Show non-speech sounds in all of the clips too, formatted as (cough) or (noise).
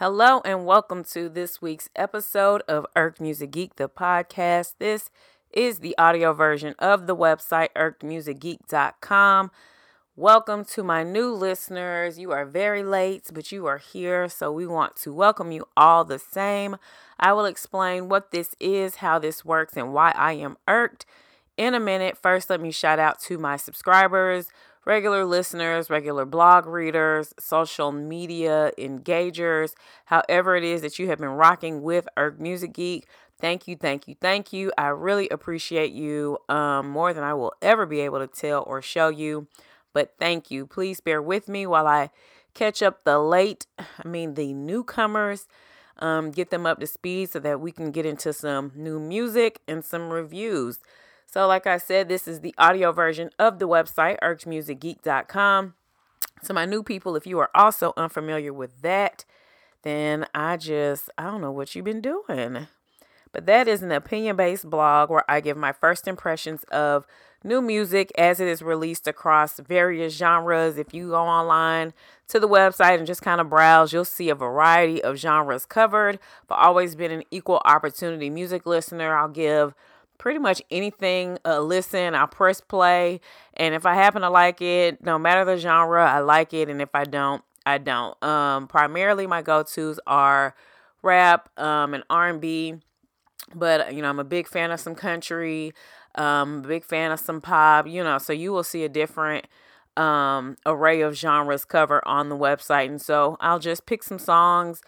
Hello and welcome to this week's episode of Irk Music Geek, the podcast. This is the audio version of the website irkmusicgeek.com. Welcome to my new listeners. You are very late, but you are here, so we want to welcome you all the same. I will explain what this is, how this works, and why I am irked in a minute. First, let me shout out to my subscribers regular listeners, regular blog readers, social media engagers, however it is that you have been rocking with Irk Music Geek. Thank you, thank you, thank you. I really appreciate you um, more than I will ever be able to tell or show you. But thank you. Please bear with me while I catch up the late, I mean, the newcomers, um, get them up to speed so that we can get into some new music and some reviews. So, like I said, this is the audio version of the website, irkmusicgeek.com. So, my new people, if you are also unfamiliar with that, then I just, I don't know what you've been doing. But that is an opinion based blog where I give my first impressions of new music as it is released across various genres. If you go online to the website and just kind of browse, you'll see a variety of genres covered. But always been an equal opportunity music listener. I'll give pretty much anything uh, listen i'll press play and if i happen to like it no matter the genre i like it and if i don't i don't. Um primarily my go-to's are rap um and r&b but you know i'm a big fan of some country um big fan of some pop you know so you will see a different um array of genres covered on the website and so i'll just pick some songs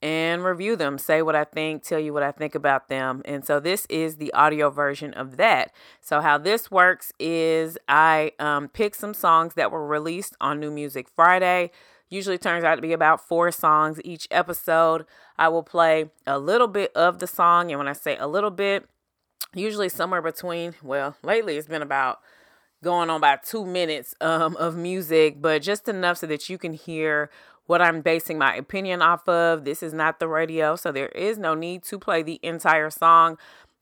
and review them, say what I think, tell you what I think about them. And so this is the audio version of that. So how this works is I um, pick some songs that were released on New Music Friday. Usually turns out to be about four songs each episode. I will play a little bit of the song, and when I say a little bit, usually somewhere between. Well, lately it's been about going on about two minutes um, of music, but just enough so that you can hear what I'm basing my opinion off of. This is not the radio, so there is no need to play the entire song,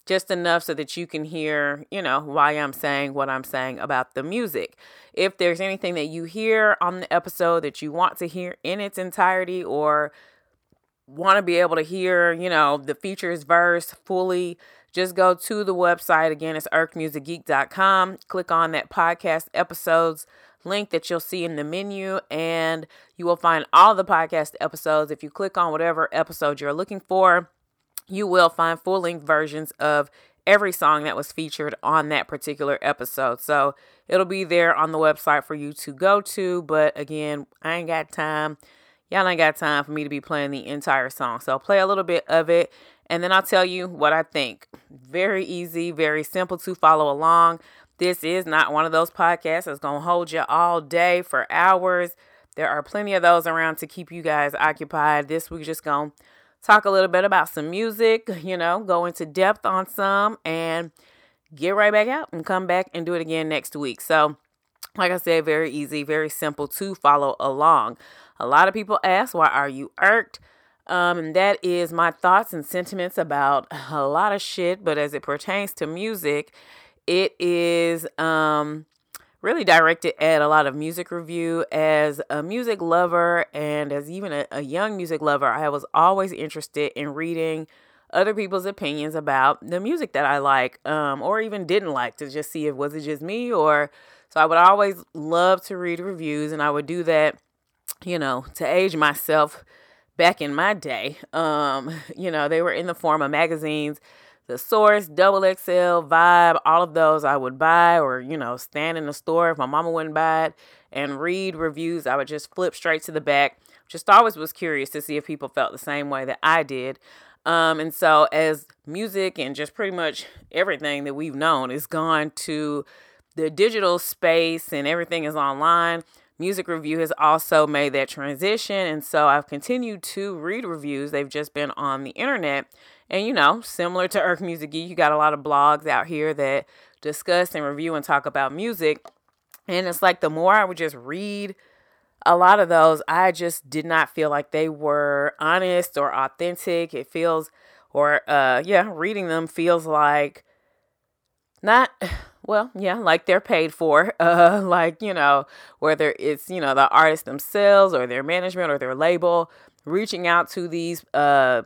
just enough so that you can hear, you know, why I'm saying what I'm saying about the music. If there's anything that you hear on the episode that you want to hear in its entirety or want to be able to hear, you know, the features verse fully, just go to the website. Again, it's irkmusicgeek.com. Click on that podcast episodes link that you'll see in the menu, and you will find all the podcast episodes. If you click on whatever episode you're looking for, you will find full length versions of every song that was featured on that particular episode. So it'll be there on the website for you to go to. But again, I ain't got time. Y'all ain't got time for me to be playing the entire song. So I'll play a little bit of it and then I'll tell you what I think. Very easy, very simple to follow along. This is not one of those podcasts that's going to hold you all day for hours. There are plenty of those around to keep you guys occupied. This week, just going to talk a little bit about some music, (laughs) you know, go into depth on some and get right back out and come back and do it again next week. So, like I said, very easy, very simple to follow along. A lot of people ask, why are you irked? Um, and that is my thoughts and sentiments about a lot of shit, but as it pertains to music, it is um, really directed at a lot of music review. As a music lover and as even a, a young music lover, I was always interested in reading other people's opinions about the music that I like um, or even didn't like to just see if was it just me or so I would always love to read reviews and I would do that, you know, to age myself back in my day. Um, (laughs) you know, they were in the form of magazines the Source, Double XL, Vibe, all of those I would buy or, you know, stand in the store if my mama wouldn't buy it and read reviews. I would just flip straight to the back. Just always was curious to see if people felt the same way that I did. Um, and so as music and just pretty much everything that we've known is gone to the digital space and everything is online, music review has also made that transition. And so I've continued to read reviews. They've just been on the internet and you know, similar to Irk Music Geek, you got a lot of blogs out here that discuss and review and talk about music. And it's like the more I would just read a lot of those, I just did not feel like they were honest or authentic. It feels, or uh, yeah, reading them feels like not (sighs) well yeah like they're paid for (laughs) uh like you know whether it's you know the artists themselves or their management or their label reaching out to these uh,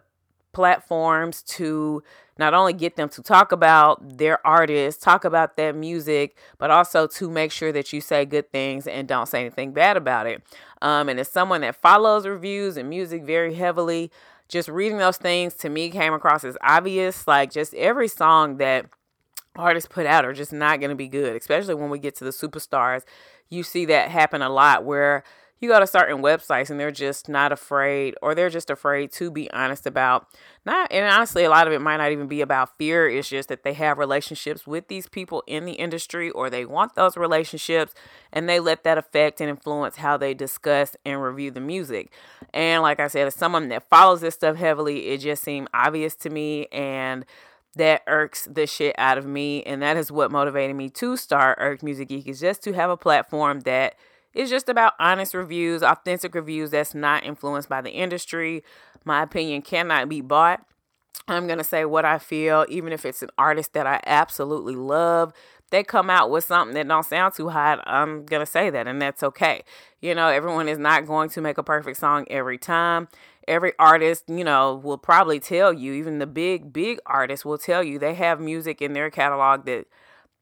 platforms to not only get them to talk about their artists, talk about their music, but also to make sure that you say good things and don't say anything bad about it. Um, and as someone that follows reviews and music very heavily, just reading those things to me came across as obvious. Like just every song that artists put out are just not going to be good, especially when we get to the superstars. You see that happen a lot where you go to certain websites and they're just not afraid or they're just afraid to be honest about not and honestly a lot of it might not even be about fear. It's just that they have relationships with these people in the industry or they want those relationships and they let that affect and influence how they discuss and review the music. And like i said as someone that follows this stuff heavily it just seemed obvious to me and that irks the shit out of me and that is what motivated me to start irk music geek is just to have a platform that it's just about honest reviews, authentic reviews that's not influenced by the industry. My opinion cannot be bought. I'm going to say what I feel, even if it's an artist that I absolutely love. They come out with something that don't sound too hot. I'm going to say that, and that's okay. You know, everyone is not going to make a perfect song every time. Every artist, you know, will probably tell you, even the big, big artists will tell you they have music in their catalog that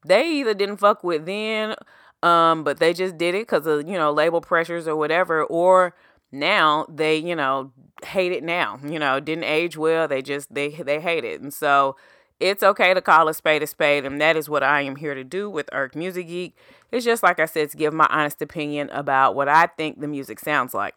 they either didn't fuck with then um, but they just did it because of you know label pressures or whatever, or now they you know hate it now. You know, didn't age well. They just they they hate it, and so it's okay to call a spade a spade, and that is what I am here to do with Irk Music Geek. It's just like I said to give my honest opinion about what I think the music sounds like.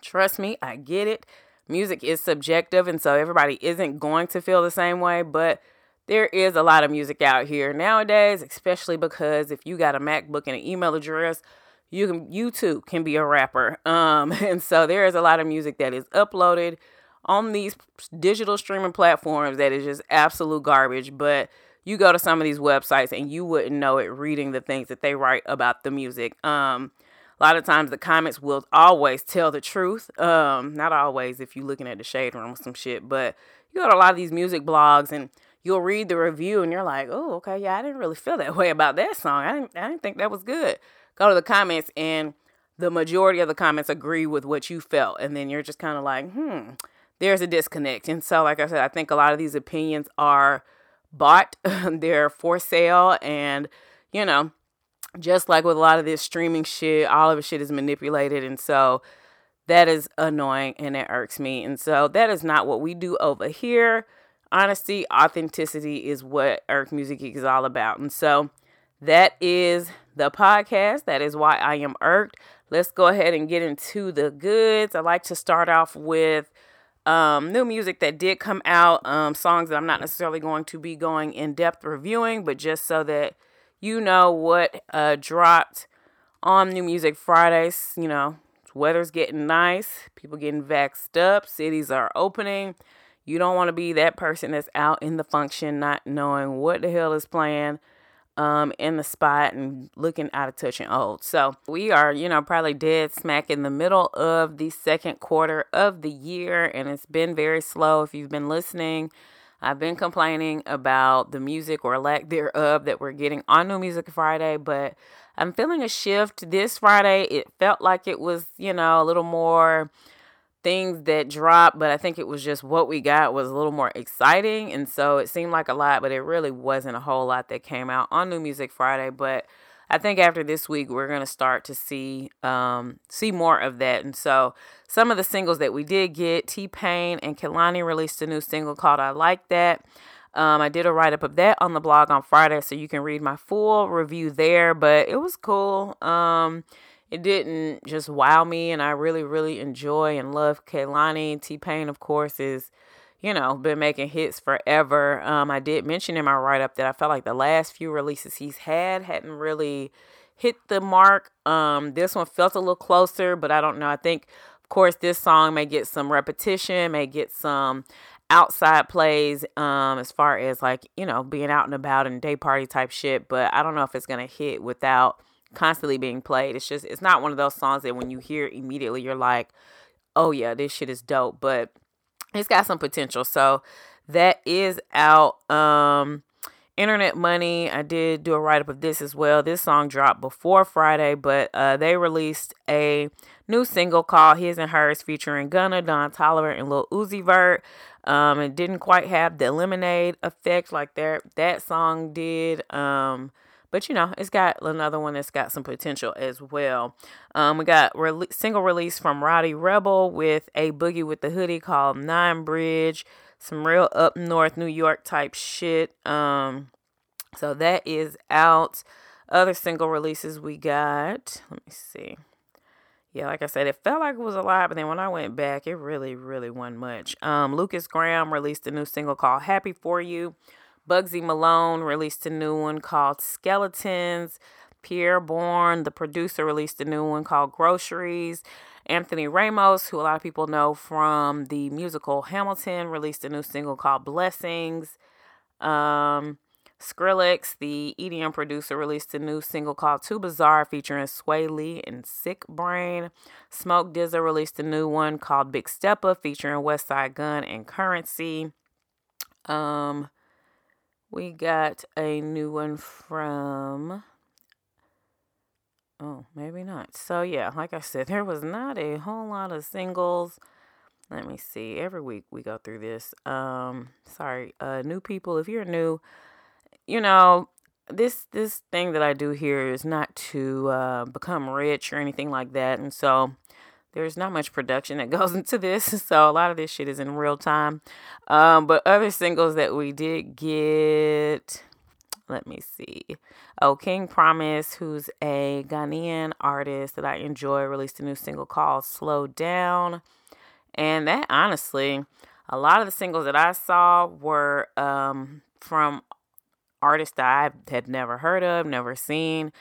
Trust me, I get it. Music is subjective, and so everybody isn't going to feel the same way, but there is a lot of music out here nowadays, especially because if you got a MacBook and an email address, you can you too can be a rapper. Um, (laughs) and so there is a lot of music that is uploaded on these digital streaming platforms that is just absolute garbage. But you go to some of these websites and you wouldn't know it reading the things that they write about the music. Um, a lot of times the comments will always tell the truth. Um, not always if you're looking at the shade room or some shit, but you go to a lot of these music blogs and you'll read the review and you're like, oh, okay, yeah, I didn't really feel that (laughs) way about that song. I didn't, I didn't think that was good. Go to the comments and the majority of the comments agree with what you felt. And then you're just kind of like, hmm, there's a disconnect. And so, like I said, I think a lot of these opinions are bought, (laughs) they're for sale. And, you know, just like with a lot of this streaming shit, all of the shit is manipulated. And so, that is annoying and it irks me. And so, that is not what we do over here honesty, authenticity is what Irk Music Geek is all about. And so that is the podcast. That is why I am irked. Let's go ahead and get into the goods. I like to start off with um, new music that did come out, um, songs that I'm not necessarily going to be going in depth reviewing, but just so that you know what uh, dropped on New Music Fridays. You know, weather's getting nice, people getting vaxxed up, cities are opening. You don't want to be that person that's out in the function, not knowing what the hell is playing um, in the spot and looking out of touch and old. So we are, you know, probably dead smack in the middle of the second quarter of the year, and it's been very slow. If you've been listening, I've been complaining about the music or lack thereof that we're getting on New Music Friday, but I'm feeling a shift this Friday. It felt like it was, you know, a little more things that dropped, but I think it was just what we got was a little more exciting. And so it seemed like a lot, but it really wasn't a whole lot that came out on New Music Friday. But I think after this week we're gonna start to see um, see more of that. And so some of the singles that we did get, T Pain and Kehlani released a new single called I Like That. Um, I did a write up of that on the blog on Friday, so you can read my full review there. But it was cool. Um, it didn't just wow me and I really, really enjoy and love Kehlani. T Pain, of course, is, you know, been making hits forever. Um, I did mention in my write up that I felt like the last few releases he's had hadn't really hit the mark. Um, this one felt a little closer, but I don't know. I think, of course, this song may get some repetition, may get some outside plays um as far as like you know being out and about and day party type shit but i don't know if it's gonna hit without constantly being played. It's just it's not one of those songs that when you hear immediately you're like, "Oh yeah, this shit is dope." But it's got some potential. So that is out. Um Internet Money, I did do a write up of this as well. This song dropped before Friday, but uh, they released a new single called His and Hers featuring Gunna, Don Toliver, and Lil Uzi Vert. Um, it didn't quite have the lemonade effect like that that song did. Um, but you know, it's got another one that's got some potential as well. Um, we got re- single release from Rowdy Rebel with a boogie with the hoodie called Nine Bridge. Some real up north New York type shit. Um, so that is out. Other single releases we got. Let me see. Yeah, like I said, it felt like it was a lot, but then when I went back, it really, really wasn't much. Um, Lukas Graham released a new single called Happy For You. Bugsy Malone released a new one called Skeletons. Pi'erre Bourne, the producer, released a new one called Groceries. Anthony Ramos, who a lot of people know from the musical Hamilton, released a new single called Blessings. Um, Skrillex, the EDM producer, released a new single called Too Bizarre featuring Swae Lee and Siiickbrain. Smoke DZA released a new one called Big Steppa featuring Westside Gun and Curren$y. Um, we got a new one from. Oh, maybe not. So, yeah, like I said, (laughs) there was not a whole lot of singles. Let me see. Every week we go through this. Um, sorry, uh, new people. If you're new, you know this this thing that I do here is not to uh, become rich or anything like that, and so there's not much production that (laughs) goes into this, so a lot of this shit is in real time. Um, but other singles that we did get, let me see. Oh, King Promise, who's a Ghanaian artist that I enjoy, released a new single called Slow Down. And that honestly, a lot of the singles that I saw were um, from artists that I had never heard of, never seen.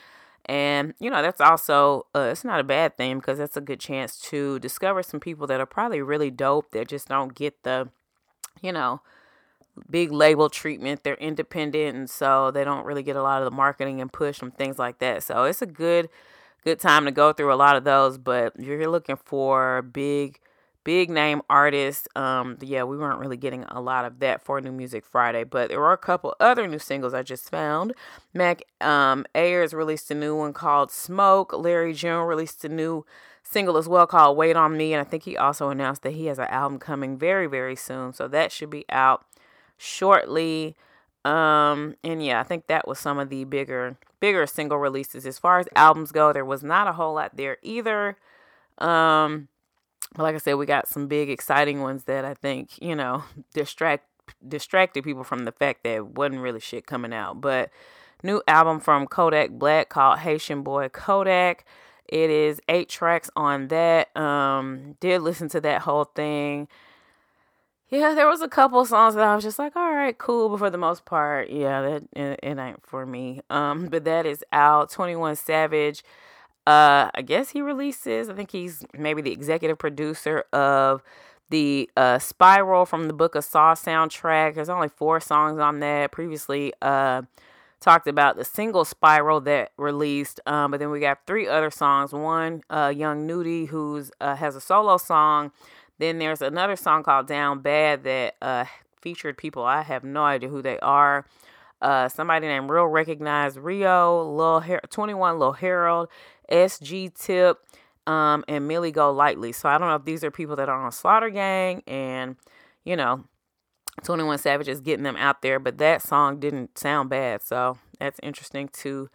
And, you know, that's also, uh, it's not a bad thing because that's a good chance to discover some people that are probably really dope that just don't get the, you know, big label treatment. They're independent and so they don't really get a lot of the marketing and push and things like that. So it's a good, good time to go through a lot of those. But if you're looking for big, big name artists. Um, yeah, we weren't really getting a lot of that for New Music Friday, but there were a couple other new singles I just found. Mac um, Ayres released a new one called Smoke. Larry June released a new single as well called Wait on Me, and I think he also announced that he has an album coming very, very soon, so that should be out shortly. Um, and yeah, I think that was some of the bigger, bigger single releases. As far as albums go, there was not a whole lot there either. Um, like I said, we got some big exciting ones that I think, you know, (laughs) distract distracted people from the fact that wasn't really shit coming out. But new album from Kodak Black called Haitian Boy Kodak. It is eight tracks on that. Um, did listen to that whole thing. Yeah, there was a couple songs that I was just like, all right, cool. But for the most part, yeah, that it, it ain't for me. Um, but that is out. Twenty One Savage uh, I guess he releases. I think he's maybe the executive producer of the uh, Spiral from the Book of Saw soundtrack. There's only four songs on that. Previously, uh, talked about the single Spiral that released, um, but then we got three other songs. One, uh, Young Nudy, who's uh, has a solo song. Then there's another song called Down Bad that uh, featured people I have no idea who they are. Uh, somebody named Real Recognized Rio, Lil Her- 21 Lil Harold, SG Tip, um, and Millie Go Lightly. So I don't know if these are people that are on Slaughter Gang and, you know, 21 Savage is getting them out there, but that song didn't sound bad. So that's interesting to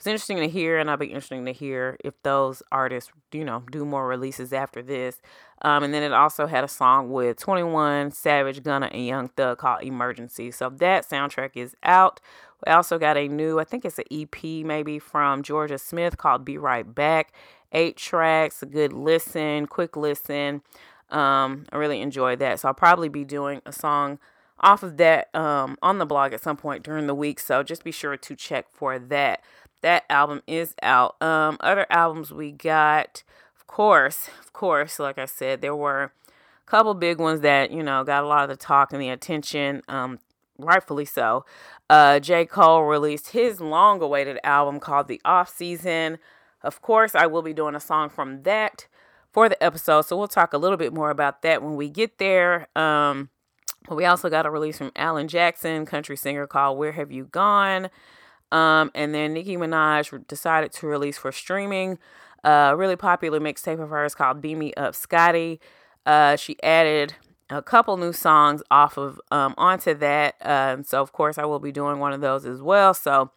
it's interesting to hear, and I'll be interesting to hear if those artists, you know, do more releases after this. Um, and then it also had a song with 21 Savage, Gunna, and Young Thug called Emergency. So that soundtrack is out. We also got a new, I think it's an EP maybe from Jorja Smith called Be Right Back. Eight tracks, a good listen, quick listen. Um, I really enjoyed that. So I'll probably be doing a song off of that um, on the blog at some point during the week. So just be sure to check for that. That album is out. Um, other albums we got, of course, of course, like I said, there were a couple big ones that, you know, got a lot of the talk and the attention. Um, rightfully so. Uh, J. Cole released his long awaited album called The Off Season. Of course, I will be doing a song from that for the episode, so we'll talk a little bit more about that when we get there. Um, we also got a release from Alan Jackson, country singer called Where Have You Gone? Um, and then Nicki Minaj decided to release for streaming a really popular mixtape of hers called Beam Me Up Scotty. Uh, she added a couple new songs off of um, onto that. Uh, so of course I will be doing one of those as well. So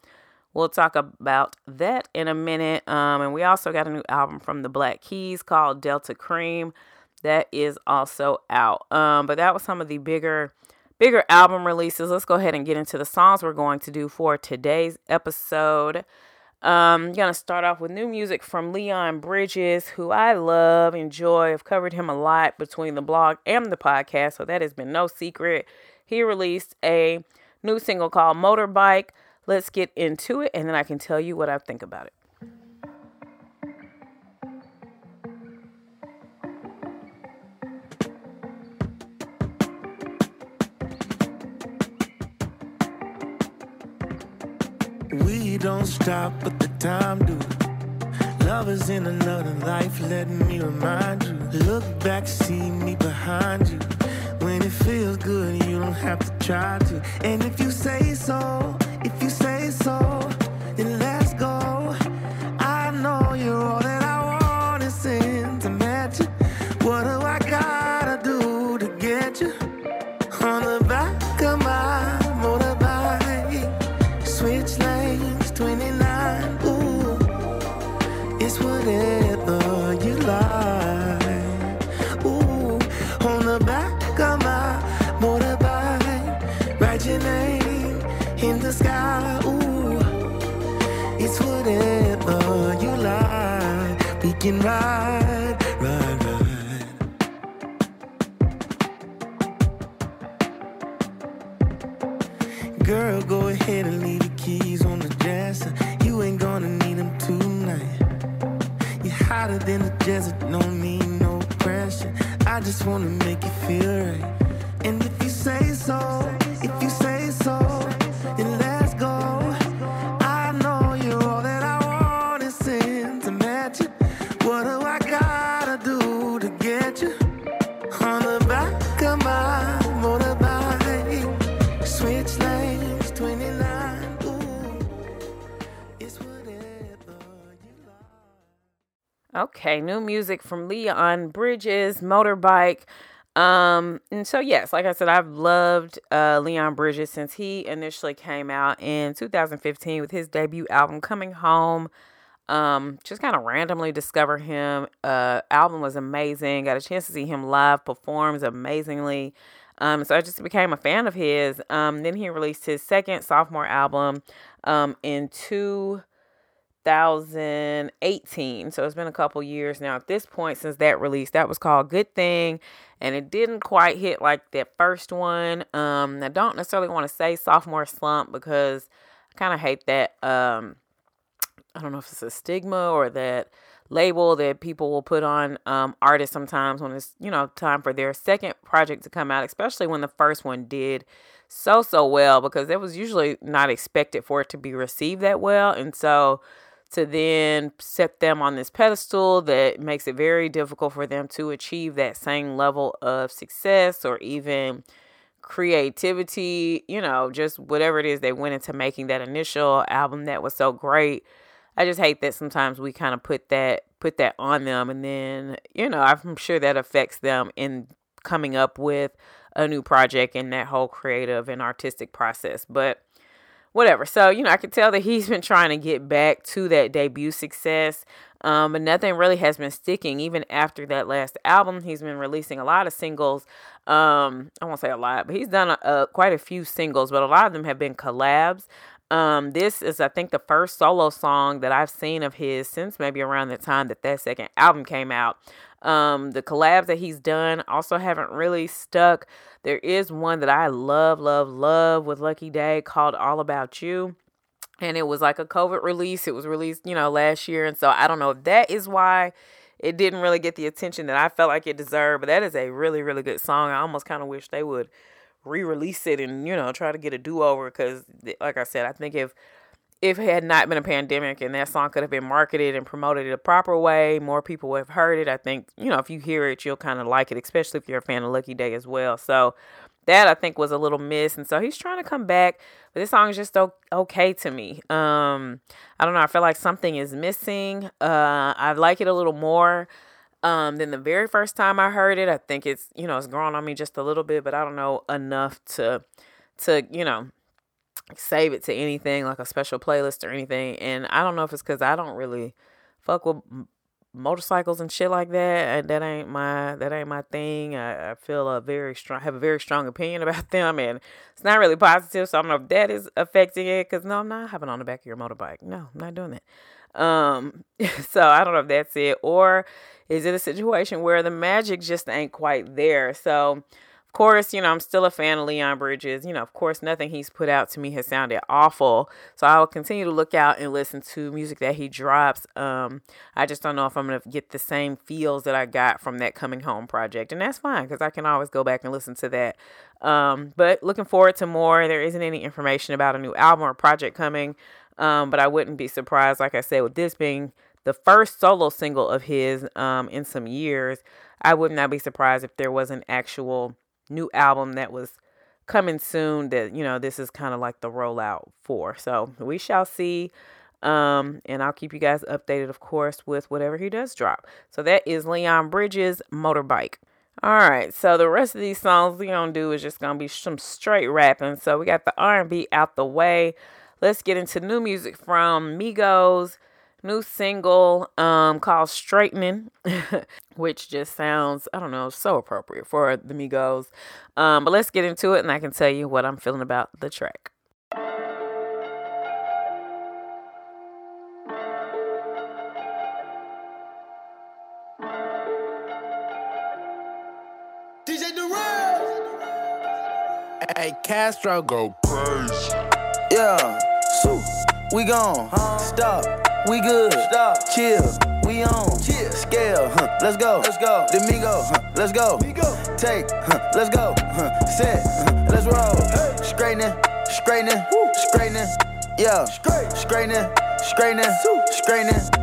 we'll talk about that in a minute. Um, and we also got a new album from the Black Keys called Delta Cream that is also out. Um, but that was some of the bigger bigger album releases. Let's go ahead and get into the songs we're going to do for today's episode. Um, gonna start off with new music from Leon Bridges, who I love, enjoy. I've covered him a lot between the blog and the podcast, so that has been no secret. He released a new single called Motorbike. Let's get into it, and then I can tell you what I think about it. Don't stop, but the time do. Love is in another life, let me remind you. Look back, see me behind you. When it feels good, you don't have to try to. And if you say so, if you say so, like. We Okay, new music from Leon Bridges, Motorbike. Um, and so yes, like I said, I've loved uh Leon Bridges since he initially came out in 2015 with his debut album Coming Home. Um, just kind of randomly discover him. Uh, album was amazing. Got a chance to see him live, performs amazingly. Um, so I just became a fan of his. Um, then he released his second sophomore album, um, in two 2018. So it's been a couple years now at this point since that release. That was called Good Thing, and it didn't quite hit like that first one. Um, I don't necessarily want to say sophomore slump because I kind of hate that. Um, I don't know if it's a stigma or that label that people will put on um, artists sometimes when it's you know time for their second project to come out, especially when the first one did so so well because it was usually not expected for it to be received that well, and so to then set them on this pedestal that makes it very difficult for them to achieve that same level of success or even creativity, you know, just whatever it is they went into making that initial album that was so great. I just hate that sometimes we kind of put that put that on them and then, you know, I'm sure that affects them in coming up with a new project and that whole creative and artistic process. But whatever. So, you know, I could tell that he's been trying to get back to that debut success. Um, but nothing really has been sticking. Even after that last album, he's been releasing a lot of singles. Um, I won't say a lot, but he's done a, a, quite a few singles, but a lot of them have been collabs. Um, this is, I think, the first solo song that I've seen of his since maybe around the time that that second album came out. Um, the collabs that he's done also haven't really stuck. There is one that I love, love, love with Lucky Daye called All About You. And it was like a COVID release. It was released, you know, last year. And so I don't know if that is why it didn't really get the attention that I felt like it deserved. But that is a really, really good song. I almost kind of wish they would re-release it and you know try to get a do-over because like i said i think if if it had not been a pandemic and that song could have been marketed and promoted the proper way more people would have heard it i think you know if you hear it you'll kind of like it especially if you're a fan of lucky daye as well so that I think was a little miss. And so he's trying to come back, but this song is just okay to me. Um, I don't know. I feel like something is missing. Uh, I like it a little more um, than the very first time I heard it. I think it's you know it's grown on me just a little bit, but I don't know enough to to you know save it to anything like a special playlist or anything. And I don't know if it's because I don't really fuck with motorcycles and shit like that. And that ain't my that ain't my thing. I, I feel a very strong have a very strong opinion (laughs) about them, and it's not really positive. So I don't know if that is affecting it. Cause no, I'm not having on the back of your motorbike. No, I'm not doing that. Um, (laughs) so I don't know if that's it, or is it a situation where the magic just ain't quite there? So course, you know, I'm still a fan of Leon Bridges. You know, of course, nothing he's put out to me has sounded awful. So I will continue to look out and listen to music that he drops. Um, I just don't know if I'm going to get the same feels that I got from that Coming Home project. And that's fine because I can always go back and listen to that. Um, but looking forward to more. There isn't any information about a new album or project coming. Um, but I wouldn't be surprised, like I said, with this being the first solo single of his um, in some years. I would not be surprised if there was an actual new album that was coming soon that you know this is kind of like the rollout for. So we shall see um and i'll keep you guys updated of course with whatever he does drop. So that is leon bridges motorbike. All right so the rest of these songs we gonna do is just gonna be some straight rapping. So we got the r&b out the way. Let's get into new music from migos new single um called straightening (laughs) which just sounds i don't know so appropriate for the migos. Um but let's get into it and i can tell you what i'm feeling about the track. DJ Hey, Castro. Go crazy. Yeah, so we gone. Stop. We good. Stop. Chill. We on. Chill. Scale. Huh. Let's go. Let's go. Domingo. Huh. Let's go. Migo. Take. Huh. Let's go. Huh. Set. Huh. Let's roll. Hey. Straightening. Straightening. Straightening. Yeah. Straight. Straightening. Straightening. Straightening.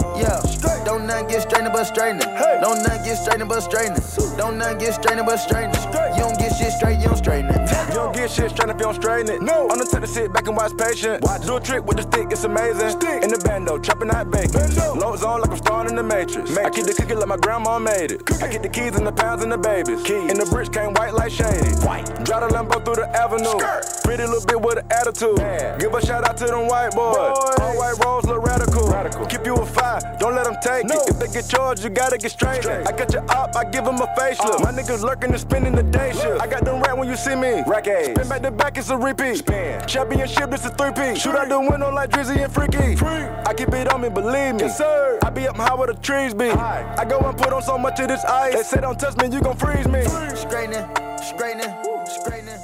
Yeah, don't none get straightening but straightening. Don't none get straightening but straightening. Don't none get straightening but straightening. You don't get shit straight, you don't straighten it. You don't get shit if you don't straighten it. No. I'm the type to sit back and watch patient. Watch. Do a trick with the stick, it's amazing. Stick. In the bando, chopping out bacon. Low zone like I'm starting in the matrix. matrix. I keep the cookie like my grandma made it. Cookie. I get the keys and the pounds and the babies. Keys. And the bricks came white like shady. White. Drive the Lambo through the avenue. Skirt. Pretty little bit with an attitude. Give a shout out to them white boys. boys. All white rolls look radical. radical. Keep you a five, don't let them take no. it. If they get charged, you gotta get straight. straight. I got your op, I give them a facelift. Uh. My niggas lurking and spending the day shift. I got them right when you see me. Rack Spin back to back, it's a repeat. Spin. Championship, it's a three-peat. Shoot out the window like Drizzy and Freaky. Free. I keep it on me, believe me. Yes, sir. I be up high where the trees be. High. I go and put on so much of this ice. They say don't touch me, you gon' freeze me. Straightening, straightening, straightening.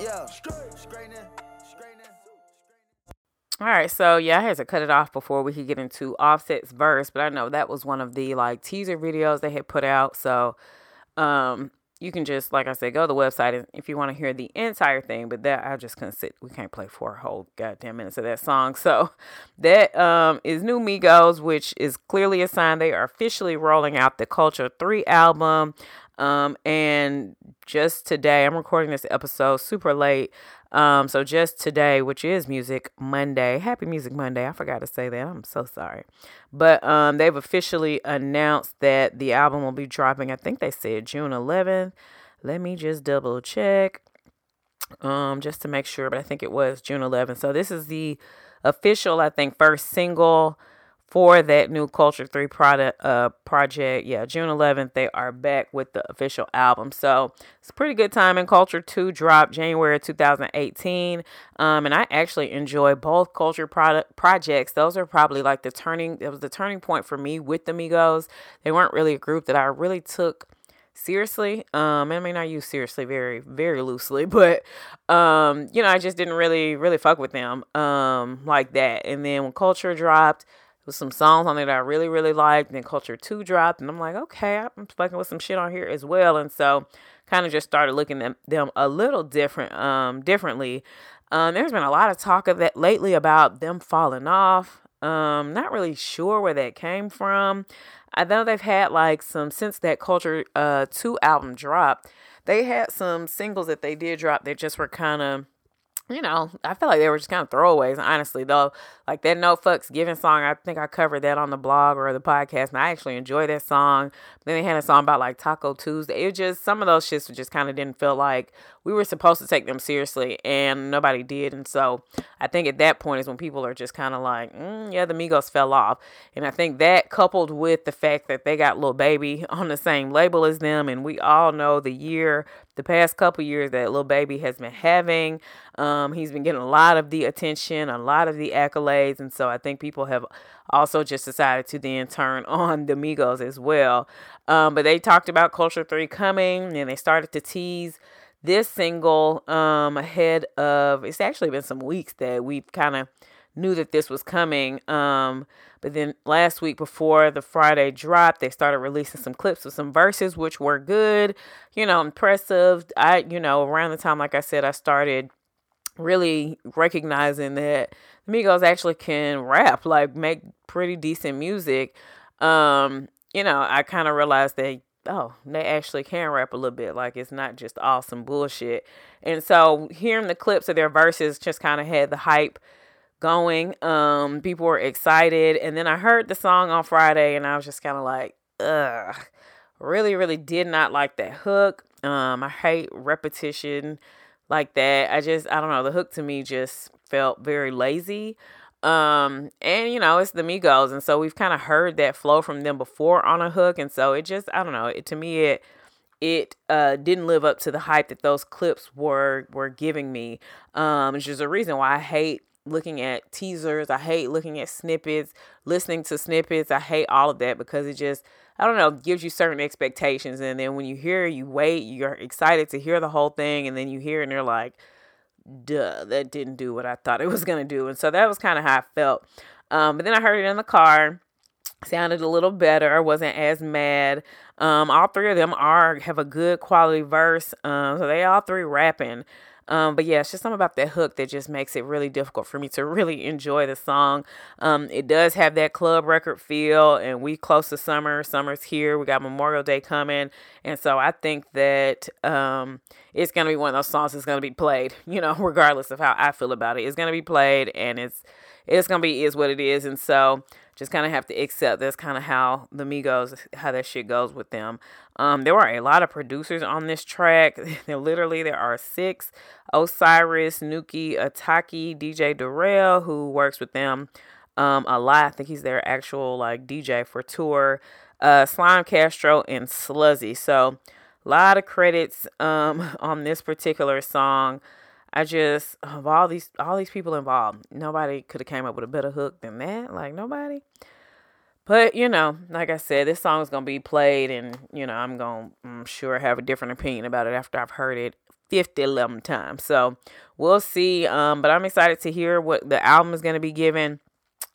Yeah, straightening. All right, so yeah, I had to cut it off before we could get into Offset's verse, but I know that was one of the like teaser videos they had put out. So um you can just like I said, go to the website if you want to hear the entire thing. But that I just couldn't sit. We can't play four whole goddamn minutes of that song. So (laughs) that um is New Migos, which is clearly a sign they are officially rolling out the Culture Three album. Um, and just today, I'm recording this episode super late. Um, so just today, which is Music Monday, Happy Music Monday. I forgot to say that. I'm so sorry. But um, they've officially announced that the album will be dropping. I think they said June 11th. Let me just double check. um, just to make sure, but I think it was June 11th. So this is the official, I think, first single for that new Culture 3 product uh project. Yeah, June 11th they are back with the official album. So, it's a pretty good time in Culture 2 dropped January 2018. Um and I actually enjoy both Culture product projects. Those are probably like the turning it was the turning point for me with the Migos. They weren't really a group that I really took seriously. Um, I mean, I use seriously very, very loosely, (laughs) but um, you know, I just didn't really, really fuck with them um like that. And then when Culture dropped, was some songs on there that I really, really liked. And then Culture 2 dropped, and I'm like, okay, I'm fucking with some shit on here as well. And so kind of just started looking at them a little different, um, differently. Um, there's been a lot of talk of that lately about them falling off. Um, not really sure where that came from. I know they've had like some since that Culture uh 2 album dropped. They had some singles that they did drop that just were kind of you know, I feel like they were just kind of throwaways, honestly, though. Like that No Fucks Given song, I think I covered that on the blog or the podcast, and I actually enjoy that song. But then they had a song about like Taco Tuesday. It just, some of those shits just kind of didn't feel like we were supposed to take them seriously, and nobody did. And so I think at that point is when people are just kind of like, mm, yeah, the Migos fell off. And I think that coupled with the fact that they got Lil Baby (laughs) on the same label as them, and we all know the year, the past couple years that Lil Baby has been having. Um, he's been getting a lot of the attention, a lot of the accolades, and so I think people have also just decided to then turn (laughs) on the Migos as well. Um, but they talked about Culture 3 coming, and they started to tease this single um, ahead of, it's actually been some weeks that we've kind of knew that this was coming. Um, but then last week before the Friday drop, they started releasing some clips of some verses, which were good, you know, impressive. I, you know, around the time, like I said, I started really recognizing that Migos actually can rap, like make pretty decent music. Um, you know, I kind of realized that oh, they actually can rap a little bit. Like it's not just awesome bullshit. And so hearing the clips of their verses just kind of had the hype going. Um, people were excited. And then I heard the song on Friday and I was just kind of like, ugh. Really, really did not like that hook. Um, I hate repetition like that. I just I don't know, the hook to me just felt very lazy. Um, and you know, it's the Migos, and so we've kind of heard that flow from them before on a hook, and so it just I don't know, it, to me it it uh didn't live up to the hype that those clips were were giving me. Um, which is a reason why I hate looking at teasers. I hate looking at snippets, listening to snippets. I hate all of that because it just I don't know, gives you certain expectations. And then when you hear, you wait, you're excited to hear the whole thing. And then you hear and you're like, duh, that didn't do what I thought it was going to do. And so that was kind of how I felt. Um, but then I heard it in the car. Sounded a little better. Wasn't as mad. Um, all three of them are have a good quality verse. Um, so they all three rapping. Um, but yeah, it's just something about that hook that just makes it really difficult for me to (laughs) really enjoy the song. Um, it does have that club record feel, and we close to summer. Summer's here. We got Memorial Day coming, and so I think that um, it's gonna be one of those songs that's gonna be played. (laughs) You know, regardless of how I feel about it, it's gonna be played, and it's it's gonna be is what it is, and so just kind of have to accept that's kind of how the Migos, how that shit goes with them. Um, there were a lot of producers on this track. (laughs) there literally there are six: Osiris, Nuki, Ataki, DJ Durel, who works with them um, a lot. I think he's their actual like DJ for tour. Uh, Slime Castro and Sluzzy. So a lot of credits um (laughs) on this particular song. I just of all these all these people involved, nobody could have came up with a better hook than that. Like nobody. But you know, like I said, this song is gonna be played, and you know, I'm gonna I'm sure have a different opinion about it after I've heard it 50 11 times. So we'll see. Um, but I'm excited to hear what the album is gonna be given.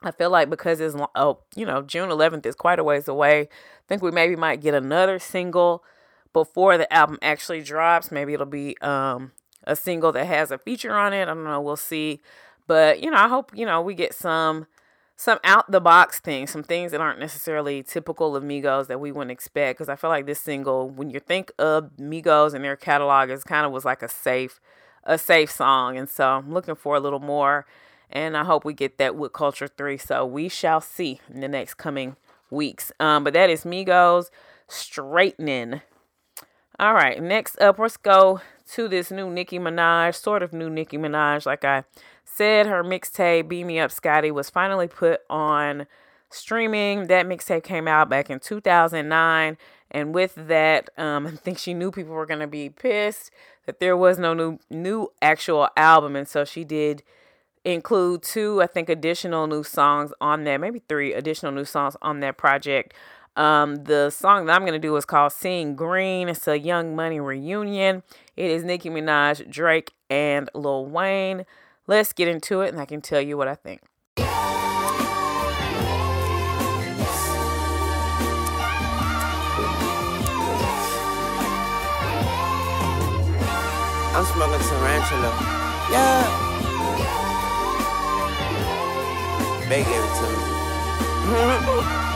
I feel like because it's oh, you know, June 11th is quite a ways away. I think we maybe might get another single before the album actually drops. Maybe it'll be um a single that has a feature on it. I don't know. We'll see. But you know, I hope you know we get some some out the box things, some things that aren't necessarily typical of Migos that we wouldn't expect. Because I feel like this single, when you think of Migos and their catalog, is kind of was like a safe, a safe song. And so I'm looking for a little more, and I hope we get that with Culture Three. So we shall see in the next coming weeks. Um, but that is Migos straightening. All right, next up, let's go to this new Nicki Minaj, sort of new Nicki Minaj. Like I said, her mixtape, Beam Me Up Scotty, was finally put on streaming. That mixtape came out back in 2009. And with that, um, (laughs) I think she knew people were going to be pissed that there was no new, new actual album. And so she did include two, I think, additional new songs on that, maybe three additional new songs on that project. Um, the song that I'm to do is called Seeing Green. It's a Young Money reunion. It is Nicki Minaj, Drake, and Lil Wayne. Let's get into it and I can tell you what I think. I'm smoking tarantula. Yeah. They gave it to me. (laughs)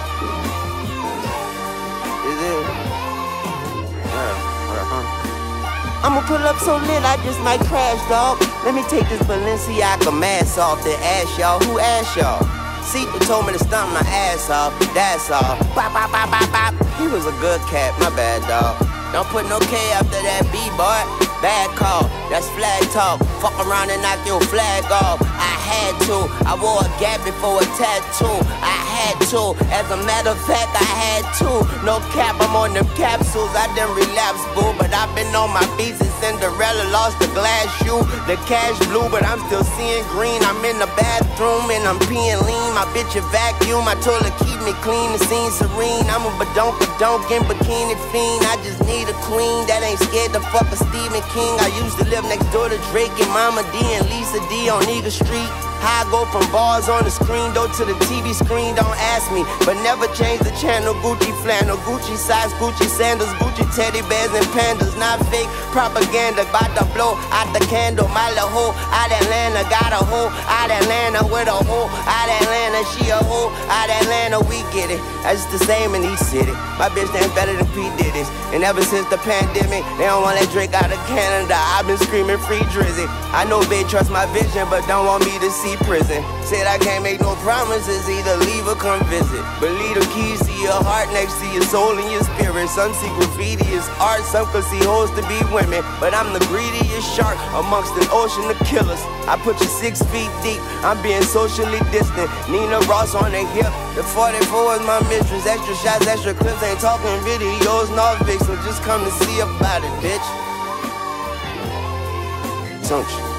I'ma pull up so lit, I just might crash, dog. Let me take this Balenciaga mask off the ass, y'all. Who asked y'all? Who told me to stomp my ass off. That's all. Bop, bop, bop, bop, bop. He was a good cat, my bad, dog. Don't put no K after that B, boy. Bad call, that's flag talk. Fuck around and knock your flag off. I had to. I wore a gap before a tattoo. I had to. As a matter of fact, I had to. No cap, I'm on them capsules. I didn't relapse, boo. But I've been on my feet since Cinderella lost the glass shoe. The cash blue, but I'm still seeing green. I'm in the bathroom and I'm peeing lean. My bitch a vacuum. My toilet keep me clean. The scene serene. I'm a badonk badonk in bikini fiend. I just need a queen that ain't scared to fuck a Stephen King. I used to live next door to Drake and Mama D and Lisa D on Eagle Street. How I go from bars on the screen door to the TV screen, don't ask me. But never change the channel. Gucci flannel, Gucci size, Gucci sandals, Gucci teddy bears and pandas. Not fake propaganda, about to blow out the candle. My little hoe out Atlanta, got a hoe out Atlanta with a hoe out Atlanta. She a hoe out Atlanta, we get it. That's the same in each city. My bitch ain't better than P. Diddy's. And ever since the pandemic, they don't want that Drake out of Canada. I've been screaming free Drizzy. I know they trust my vision, but don't want me to see prison. Said I can't make no promises, either leave or come visit. But leave the keys to your heart next to your soul and your spirit. Some see graffiti as art, some could see hoes to be women. But I'm the greediest shark amongst an ocean of killers. I put you six feet deep, I'm being socially distant. Nina Ross on the hip, the 44 is my mistress. Extra shots, extra clips, ain't talking videos, no so just come to see about it, bitch. Don't you?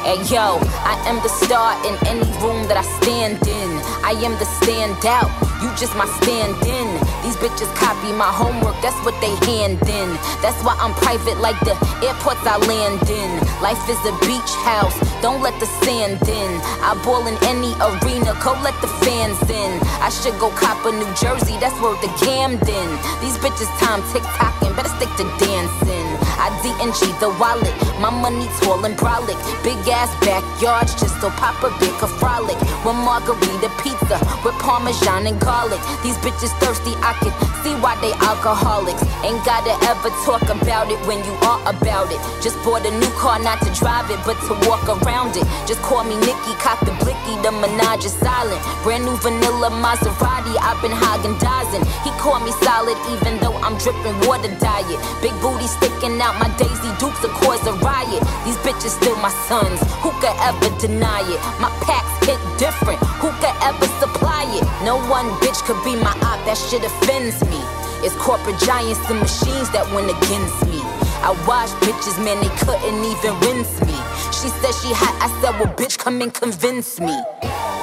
Hey yo, I am the star in any room that I stand in. I am the standout, you just my stand in. These bitches copy my homework, that's what they hand in. That's why I'm private like the airports I land in. Life is a beach house, don't let the sand in. I ball in any arena, go let the fans in. I should go cop a New Jersey, that's where the Camden. These bitches time tick tocking, better stick to dancing. I DNG the wallet, my money tall and brolic. Big ass backyards, just so Papa Big a frolic. One margarita pizza with parmesan and garlic. These bitches thirsty, I can see why they alcoholics. Ain't gotta ever talk about it when you are about it. Just bought a new car, not to drive it, but to walk around it. Just call me Nicki, cock the blicky, the Minaj is silent. Brand new vanilla Maserati, I've been hogging dozing. He called me solid, even though I'm dripping water diet. Big booty sticking out my Daisy Dukes will cause a riot. These bitches still my sons. Who could ever deny it? My packs hit different. Who could ever supply it? No one bitch could be my op. That shit offends me. It's corporate giants and machines that went against me. I watched bitches, man, they couldn't even rinse me. She said she hot, I said, well, bitch, come and convince me.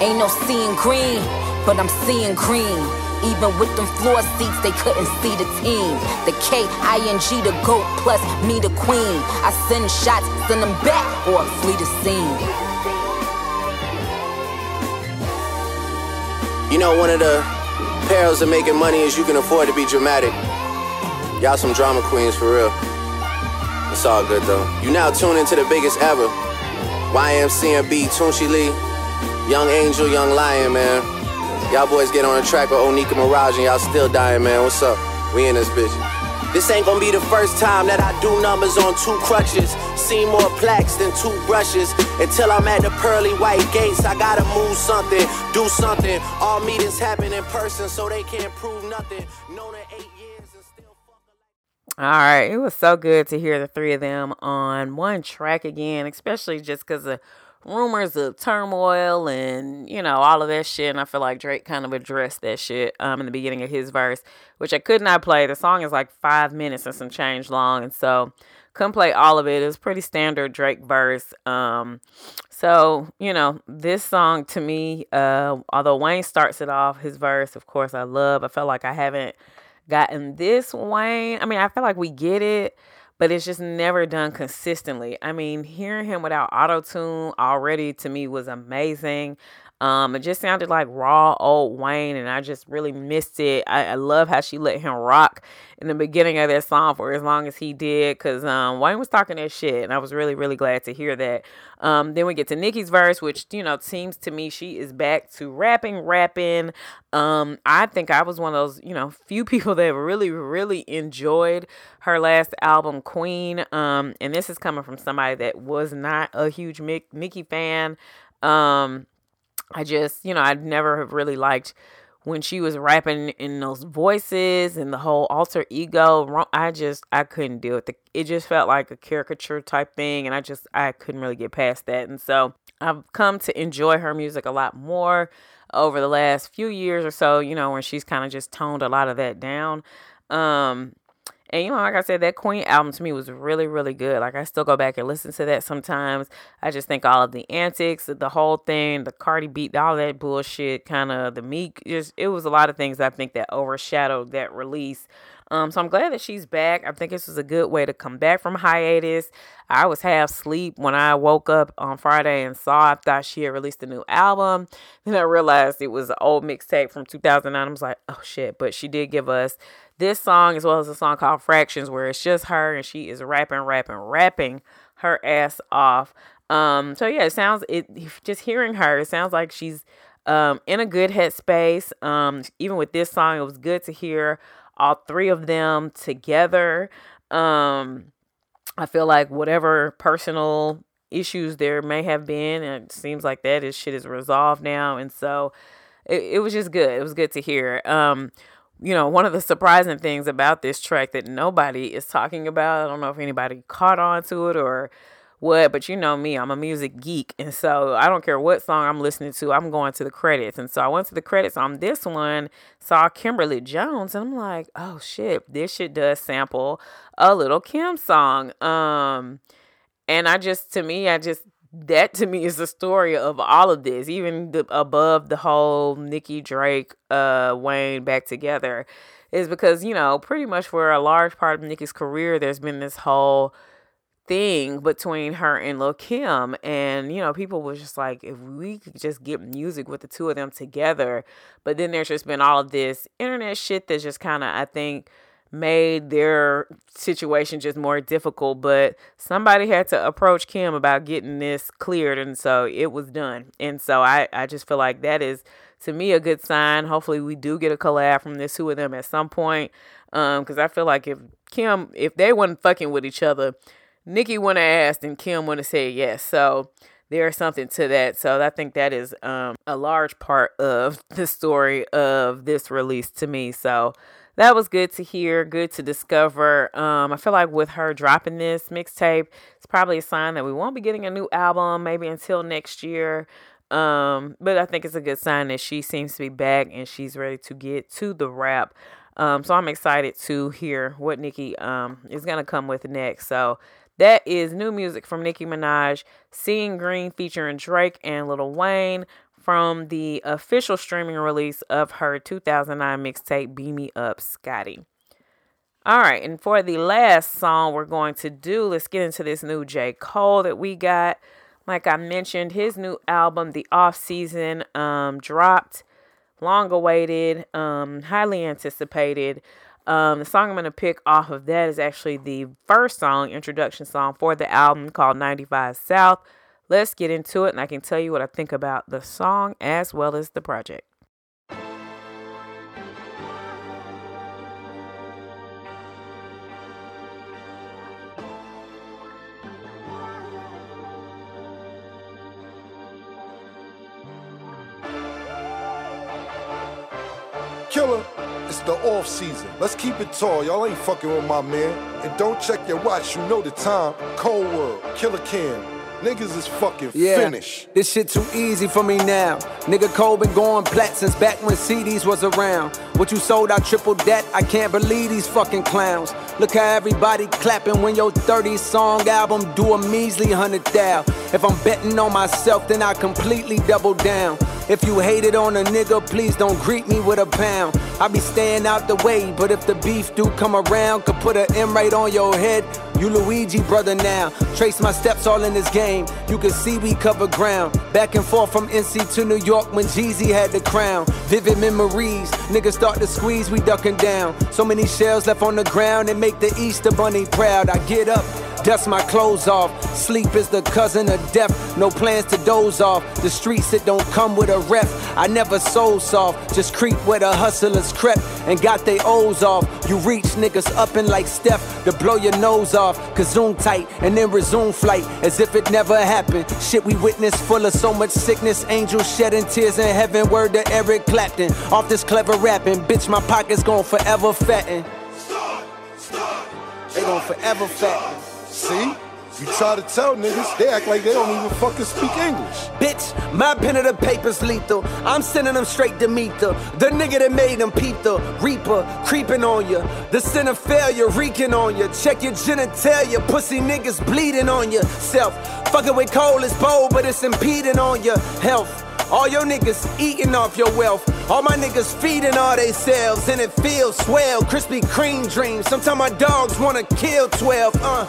Ain't no seeing green, but I'm seeing green. Even with them floor seats, they couldn't see the team. The K I N G, the GOAT, plus me, the queen. I send shots, send them back, or flee the scene. You know, one of the perils of making money is you can afford to be dramatic. Y'all some drama queens for real. It's all good though. You now tune into the biggest ever. YMCMB, Tunechi Lee, Young Angel, Young Lion, man. Y'all boys get on the track with Onika Maraj and y'all still dying, man. What's up? We in this bitch. This ain't gonna be the first time that I do numbers on two crutches. See more plaques than two brushes. Until I'm at the pearly white gates, I gotta move something, do something. All meetings happen in person, so they can't prove nothing. Known in eight years and still All right, it was so good to hear the three of them on one track again, especially just because of rumors of turmoil and you know all of that shit. And I feel like Drake kind of addressed that shit um in the beginning of his verse, which I could not play. The song is like five minutes and some change long, and so couldn't play all of it. it's pretty standard Drake verse. Um, so you know this song to me, uh, although Wayne starts it off his verse, of course I love. I felt like I haven't gotten this Wayne. I mean, I feel like we get it, but it's just never done consistently. I mean, hearing him without auto tune already to me was amazing. Um, it just sounded like raw old Wayne, and I just really missed it. I, I, love how she let him rock in the beginning of that song for as long as he did, because um, Wayne was talking that shit, and I was really, really glad to hear that. Um, then we get to Nikki's verse, which you know seems to me she is back to rapping, rapping. Um, I think I was one of those you know few people that really, really enjoyed her last album, Queen. Um, and this is coming from somebody that was not a huge Mick, fan. Um, I just, you know, I'd never have really liked when she was rapping in those voices and the whole alter ego. I just, I couldn't deal with it. It just felt like a caricature type thing, and I just, I couldn't really get past that. And so I've come to enjoy her music a lot more over the last few years or so, you know, when she's kind of just toned a lot of that down. Um, and you know, like I said, that Queen album to me was really, really good. Like I still go back and listen to that sometimes. I just think all of the antics, the whole thing, the Cardi B, all that bullshit, kind of the Meek, just it was a lot of things I think that overshadowed that release. Um, so I'm glad that she's back. I think this was a good way to come back from hiatus. I was half asleep when I woke up on Friday and saw I thought she had released a new album. Then I realized it was an old mixtape from 2009. I was like, oh shit. But she did give us this song as well as a song called Fractions, where it's just her and she is rapping, rapping, rapping her ass off. Um, so yeah, it sounds it just hearing her, it sounds like she's um in a good headspace. Um, even with this song, it was good to hear all three of them together. Um, I feel like whatever personal issues there may have been, it seems like that is shit is resolved now, and so it, it was just good. It was good to hear. Um, you know, one of the surprising things about this track that nobody is talking about, I don't know if anybody caught on to it or what, but you know me, I'm a music geek. And so I don't care what song I'm listening to, I'm going to the credits. And so I went to the credits on this one, saw Kimberly Jones, and I'm like, oh shit, this shit does sample a Lil Kim song. Um, and I just, to me, I just that to me is the story of all of this, even the, above the whole Nicki Drake, uh, Wayne back together, is because you know pretty much for a large part of Nicki's career, there's been this whole thing between her and Lil Kim, and you know people was just like, if we could just get music with the two of them together, but then there's just been all of this internet shit that's just kind of I think made their situation just more difficult. But somebody had to approach Kim about getting this cleared, and so it was done. And so I, I just feel like that is to me a good sign. Hopefully, we do get a collab from the two of them at some point. Um, because I feel like if Kim, if they weren't fucking with each other, Nicki wouldn't have asked, and Kim wouldn't have said yes. So there's something to that. So I think that is um a large part of (laughs) the story of this release to me. So that was good to hear, good to discover. Um, I feel like with her dropping this mixtape, it's probably a sign that we won't be getting a new album maybe until next year. Um, but I think it's a good sign that she seems to be back and she's ready to get to the rap. Um, so I'm excited to hear what Nicki um is gonna come with next. So that is new music from Nicki Minaj, Seeing Green featuring Drake and Lil Wayne from the official streaming release of her 2009 mixtape Beam Me Up Scotty. All right, and for the last song we're going to do, let's get into this new J. Cole that we got. Like I mentioned, his new album, The Off Season, um, dropped, long awaited, um, highly anticipated. Um, the song I'm going to pick off of that is actually the first song, introduction song for the album called 95 South. Let's get into it, and I can tell you what I think about the song as well as the project. Killer. It's the off season. Let's keep it tall. Y'all ain't fucking with my man. And don't check your watch. You know the time. Cole World, Killer Cam. Niggas is fucking Yeah, finished. this shit too easy for me now. Nigga Cole been going plat since back when CDs was around. What you sold, I tripled that. I can't believe these fucking clowns. Look how everybody clapping when your 30 song album do a measly hundred thou. If I'm betting on myself, then I completely double down. If you hated on a nigga, please don't greet me with a pound. I be staying out the way, but if the beef do come around, could put an M right on your head. You Luigi brother now. Trace my steps all in this game. You can see we cover ground. Back and forth from NC to New York when Jeezy had the crown. Vivid memories. Niggas start to squeeze, we ducking down. So many shells left on the ground and make the Easter Bunny proud. I get up. Dust my clothes off. Sleep is the cousin of death. No plans to doze off. The streets that don't come with a ref. I never sold soft. Just creep where the hustlers crept and got they O's off. You reach niggas up and like Steph to blow your nose off. Kazoom tight and then resume flight as if it never happened. Shit we witnessed full of so much sickness. Angels shedding tears in heaven. Word to Eric Clapton. Off this clever rapping. Bitch, my pockets gon' forever fatten. They gon' forever fatten. See? You try to tell niggas, they act like they don't even fucking speak English. Bitch, my pen of the paper's lethal. I'm sending them straight to meet the the nigga that made them peep the reaper creeping on you. The sin of failure reeking on you. Check your genitalia, pussy niggas bleeding on yourself. Fucking with Cole is bold, but it's impeding on your health. All your niggas eating off your wealth. All my niggas feeding all they selves, and it feels swell. Krispy Kreme dreams. Sometimes my dogs wanna kill 12. Uh.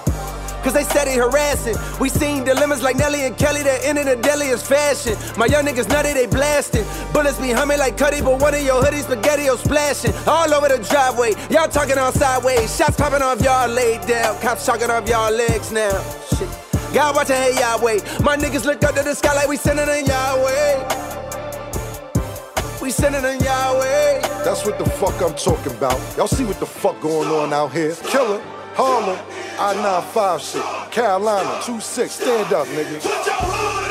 Cause they steady harassing. We seen dilemmas like Nelly and Kelly that end in the deadliest fashion. My young niggas nutty, they blasting. Bullets be humming like Cudi, but one of your hoodies spaghetti splashing. All over the driveway. Y'all talking on sideways. Shots popping off y'all laid down. Cops talking off y'all legs now. Shit. God watching, hey Yahweh. My niggas look up to the sky like we sending in Yahweh. We sending in Yahweh. That's what the fuck I'm talking about. Y'all see what the fuck going on out here? Killer, Harlem, I-95 shit, Carolina, 2-6, stand up, nigga.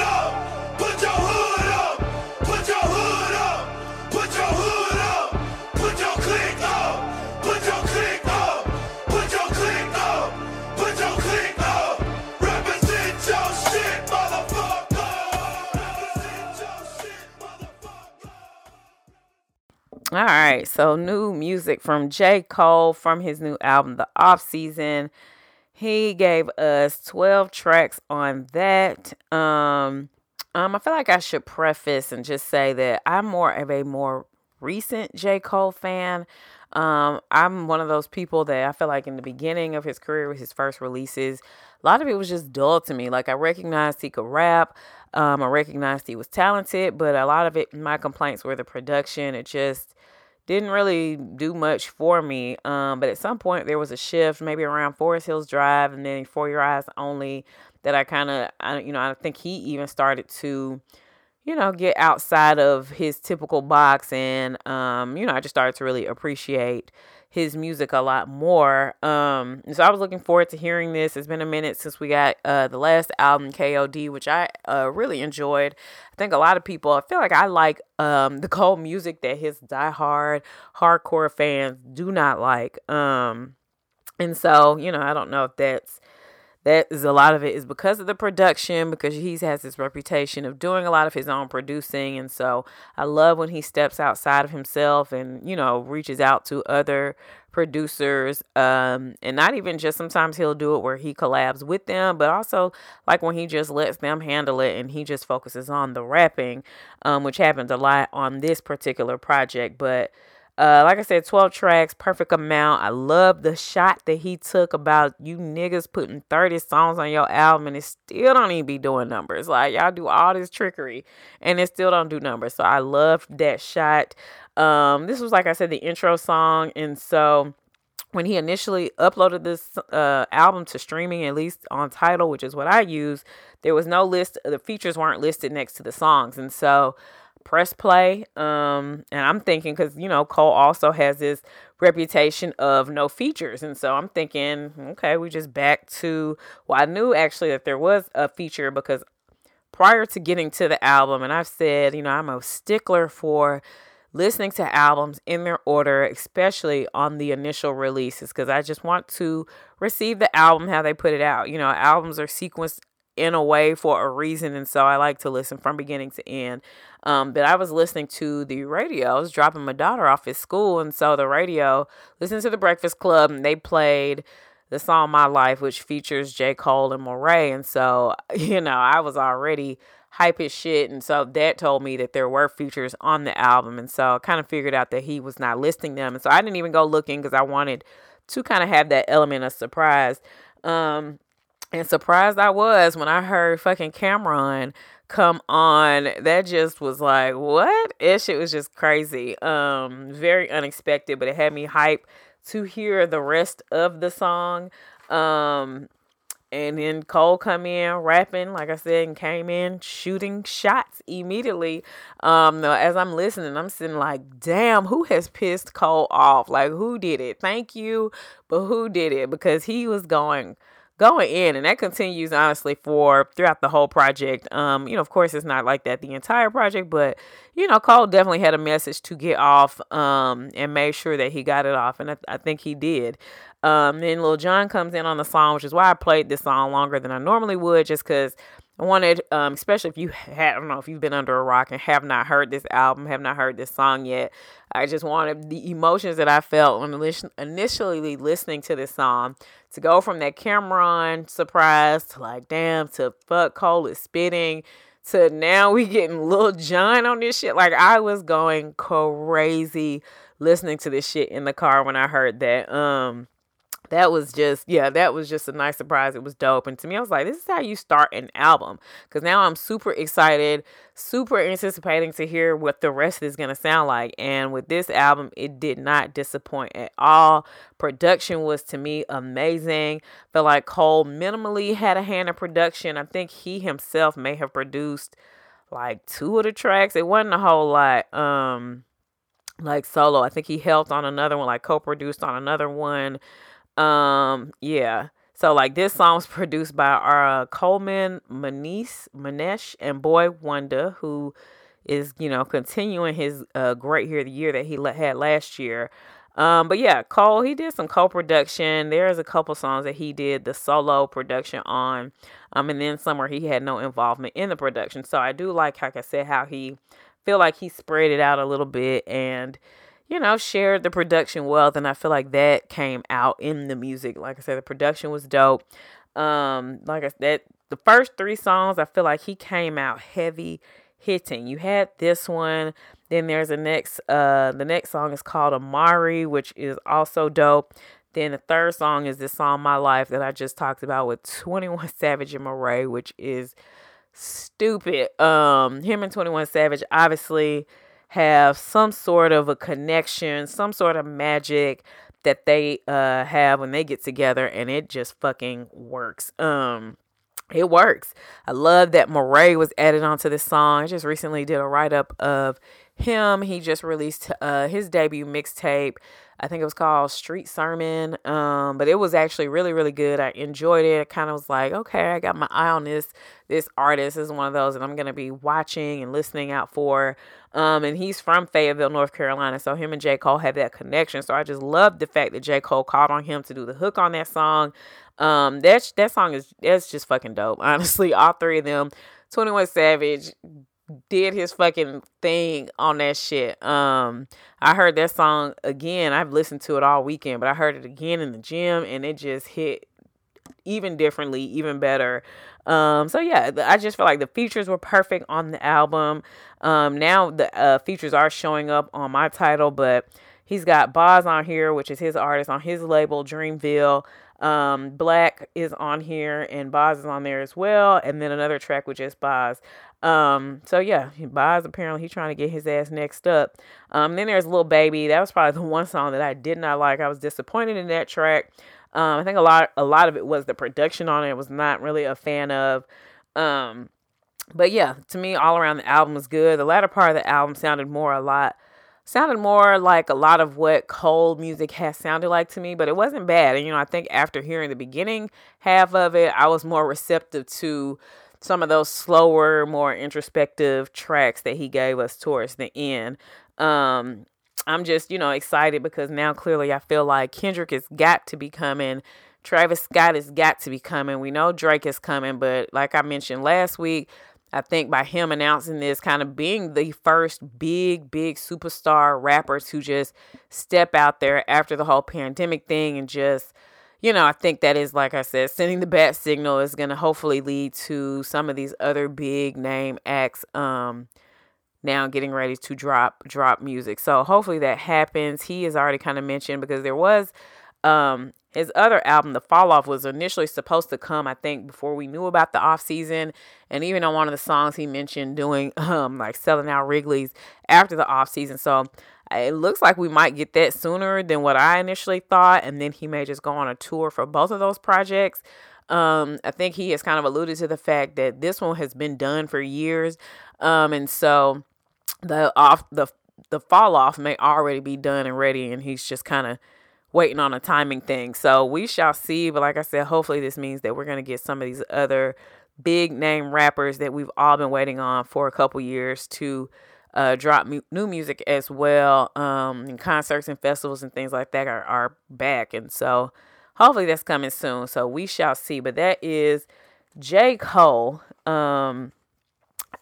All right, so new music from J. Cole from his new album, The Off Season. He gave us 12 tracks on that. Um, um, I feel like I should preface and just say that I'm more of a more recent J. Cole fan. Um, I'm one of those people that I feel like in the beginning of his career with his first releases, a lot of it was just dull to me. Like I recognized he could rap. Um, I recognized he was talented, but a lot of it, my complaints were the production. It just didn't really do much for me. Um, but at some point there was a shift, maybe around Forest Hills Drive and then For Your Eyes Only, that I kind of, you know, I think he even started to, you know, get outside of his typical box, and um, you know, I just started to really appreciate his music a lot more. Um, so I was looking forward to hearing this. It's been a minute since we got uh the last album KOD, which I uh really enjoyed. I think a lot of people I feel like I like um the Cole music that his diehard hardcore fans do not like. Um and so, you know, I don't know if that's that is a lot of it is because of the production because he has this reputation of doing a lot of his own producing. And so i love when he steps outside of himself and you know reaches out to other producers. Um and not even just sometimes he'll do it where he collabs with them but also like when he just lets them handle it and he just focuses on the rapping um which happens a lot on this particular project. But uh, like I said, 12 tracks, perfect amount. I love the shot that he took about you niggas putting 30 songs on your album and it still don't even be doing numbers. Like y'all do all this trickery and it still don't do numbers. So I love that shot. Um, this was like I said, the intro song, and so when he initially uploaded this uh, album to streaming, at least on Tidal, which is what I use, there was no list. The features weren't listed next to the songs, and so press play. Um, and I'm thinking because you know Cole also has this reputation of no features, and so I'm thinking, okay, we just back to. Well, I knew actually that there was a feature because prior to getting to the album, and I've said, you know, I'm a stickler for listening to albums in their order, especially on the initial releases, because I just want to receive the album how they put it out. You know, albums are sequenced in a way for a reason, and so I like to listen from beginning to end. Um, but I was listening to the radio. I was dropping my daughter off at school, and so the radio, listened to the Breakfast Club, and they played the song My Life, which features J. Cole and Morray. And so, (laughs) you know, I was already hype as shit. And so that told me that there were features on the album. And so I kind of figured out that he was not listing them. And so I didn't even go looking because I wanted to kind of have that element of surprise. Um, and surprised I was when I heard fucking Cam'ron come on. That just was like, what? That shit was just crazy. Um, very unexpected, but it had me hype to hear the rest of the song. Um, and then Cole come in rapping, like I said, and came in shooting shots immediately. Um, as I'm listening, I'm sitting like, damn, who has pissed Cole off? Like, who did it? Thank you, but who did it? Because he was going going in and that continues honestly for throughout the whole project. Um you know of course it's not like that the entire project but you know cole definitely had a message to get off um and made sure that he got it off and i, I think he did. Um then Lil Jon comes in on the song which is why i played this song longer than i normally would just because I wanted, um, especially if you had, I don't know, if you've been under a rock and have not heard this album, have not heard this song yet. I just wanted the emotions that I felt when initially listening to this song to go from that Cam'ron surprise to like, damn, to fuck Cole is spitting to now we getting Lil Jon on this shit. Like I was going crazy listening to this shit in the car when I heard that. Um, that was just yeah that was just a nice surprise. It was dope. And to me i was like this is how you start an album. Because now i'm super excited super anticipating to hear what the rest is going to sound like. And with this album it did not disappoint at all. Production was to me amazing. Felt like cole minimally had a hand in production. I think he himself may have produced like two of the tracks. It wasn't a whole lot um like solo. I think he helped on another one like co-produced on another one um, yeah. So like this song was produced by our uh, Coleman Manish Manesh and Boi-1da, who is you know continuing his uh great here the year that he had last year. Um, but yeah, Cole he did some co-production. There's a couple songs that he did the solo production on, um, and then somewhere he had no involvement in the production. So I do like, like I said, how he feel like he spread it out a little bit and you know, shared the production wealth, and I feel like that came out in the music. Like I said, the production was dope. Um, like I said, the first three songs, I feel like he came out heavy hitting. You had this one, then there's the next. Uh, the next song is called Amari, which is also dope. Then the third song is this song My Life that I just talked about with 21 (laughs) Savage and Morray, which is stupid. Um, him and 21 Savage obviously have some sort of a connection, some sort of magic that they uh have when they get together and it just fucking works. Um it works. I love that Morray was added onto this song. I just recently did a write up of him. He just released uh his debut mixtape. I think it was called Street Sermon. Um, but it was actually really, really good. I enjoyed it. I kind of was like, okay, I got my eye on this. This artist is one of those that I'm gonna be watching and listening out for. Um, and he's from Fayetteville, North Carolina. So him and J. Cole have that connection. So I just love the fact that J. Cole called on him to do the hook on that song. Um, that that song is that's just fucking dope. (laughs) Honestly, all three of them, 21 Savage did his fucking thing on that shit. Um, I heard that song again. I've listened to it all weekend, but I heard it again in the gym and it just hit even differently, even better. Um, so yeah, I just feel like the features were perfect on the album. Um, now the uh, features are showing up on my Tidal, but he's got Bas on here, which is his artist on his label Dreamville. Um, 6lack is on here and Bas is on there as well, and then another track with just Bas. Um, so yeah, Bas apparently he's trying to get his ass next up. Um, then there's Lil Baby. That was probably (laughs) the one song that I did not like. I was disappointed in that track. Um, I think a lot a lot of it was the production on it. I was not really a fan of. Um, but yeah, to me, all around the album was good. The latter part of the album sounded more a lot sounded more like a lot of what Cole music has sounded like to me, but it wasn't bad. And you know, I think after hearing the beginning half of it, I was more receptive to some of those slower, more introspective tracks that he gave us towards the end. Um, I'm just, you know, excited because now clearly I feel like Kendrick has got to be coming. Travis Scott has got to be coming. We know Drake is coming, but like I mentioned last week, I think by him announcing this, kind of being the first big, big superstar rappers to just step out there after the whole pandemic thing and just, you know, I think that is, like I said, sending the bat signal is going to hopefully lead to some of these other big name acts um, now getting ready to drop drop music. So hopefully that happens. He has already kind of mentioned because there was um, his other album, The Fall Off, was initially supposed to come, I think, before we knew about the off season. And even on one of the songs he mentioned doing (laughs) um like selling out Wrigley's after the off season. So it looks like we might get that sooner than what I initially thought. And then he may just go on a tour for both of those projects. Um, I think he has kind of alluded to the fact that this one has been done for years. Um, and so the off the the fall off may already be done and ready, and he's just kind of waiting on a timing thing. So we shall see. But like I said, hopefully this means that we're going to get some of these other big name rappers that we've all been waiting on for a couple years to uh, drop mu- new music as well. Um, and concerts and festivals and things like that are, are back. And so hopefully that's coming soon. So we shall see. But that is J. Cole. Um,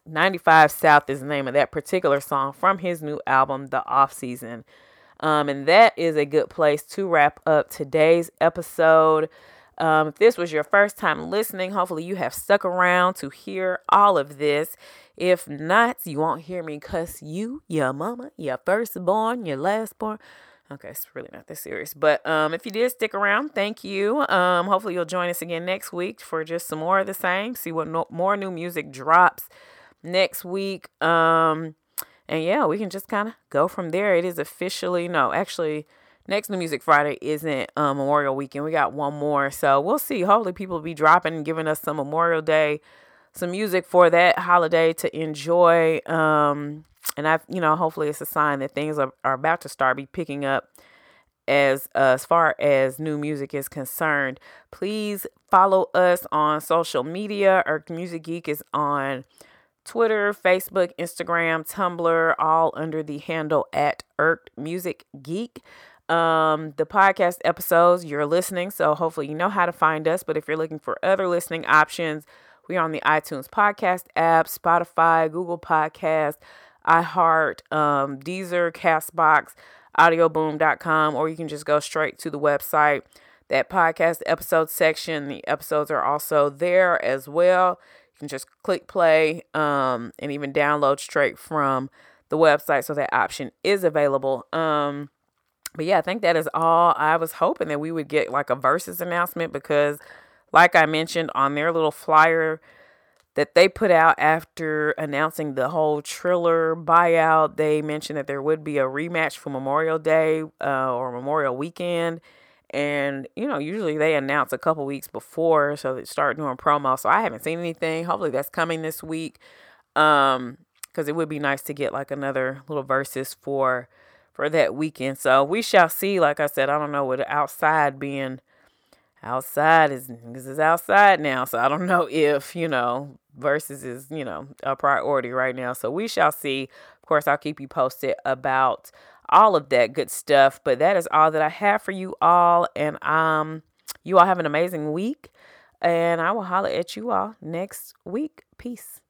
95 South is the name of that particular song from his new album, The Off Season. Um, and that is a good place to wrap up today's episode. Um, if this was your first time listening, hopefully you have stuck around to hear all of this. If not, you won't hear me cuss you, your mama, your firstborn, your lastborn. Okay, it's really not this serious. But um, if you did stick around, thank you. Um, hopefully you'll join us again next week for just some more of the same. See what no- more new music drops next week. Um, and yeah, we can just kind of go from there. It is officially no, actually, next New Music Friday isn't um, Memorial Weekend. We got one more, so we'll see. Hopefully, people will be dropping and giving us some Memorial Day, some music for that holiday to enjoy. Um, and I, you know, hopefully, it's a sign that things are, are about to start be picking up as uh, as far as new music is concerned. Please follow us on social media. Irk Music Geek is on Twitter, Facebook, Instagram, Tumblr, all under the handle at Irk Music Geek. Um, the podcast episodes you're listening, so hopefully you know how to find us. But if you're looking for other listening options, we are on the iTunes podcast app, Spotify, Google Podcast, iHeart, um, Deezer, Castbox, audioboom.com, or you can just go straight to the website. That podcast episode section, the episodes are also there as well. Just click play um, and even download straight from the website. So that option is available. Um, but yeah, I think that is all. I was hoping that we would get like a Verzuz announcement because, like I mentioned on their little flyer that they put out after announcing the whole Triller buyout, they mentioned that there would be a rematch for Memorial Day uh, or Memorial Weekend and you know usually they announce a couple weeks before so they start doing promo. So i haven't seen anything. Hopefully that's coming this week. Um because it would be nice to get like another little Verzuz for for that weekend. So we shall see. Like i said i don't know with outside being outside is this is outside now. So i don't (laughs) know if you know Verzuz is you know a priority right now. So we shall see. Of course i'll keep you posted about all of that good stuff. But that is all that I have for you all. And um, you all have an amazing week. And I will holler at you all next week. Peace.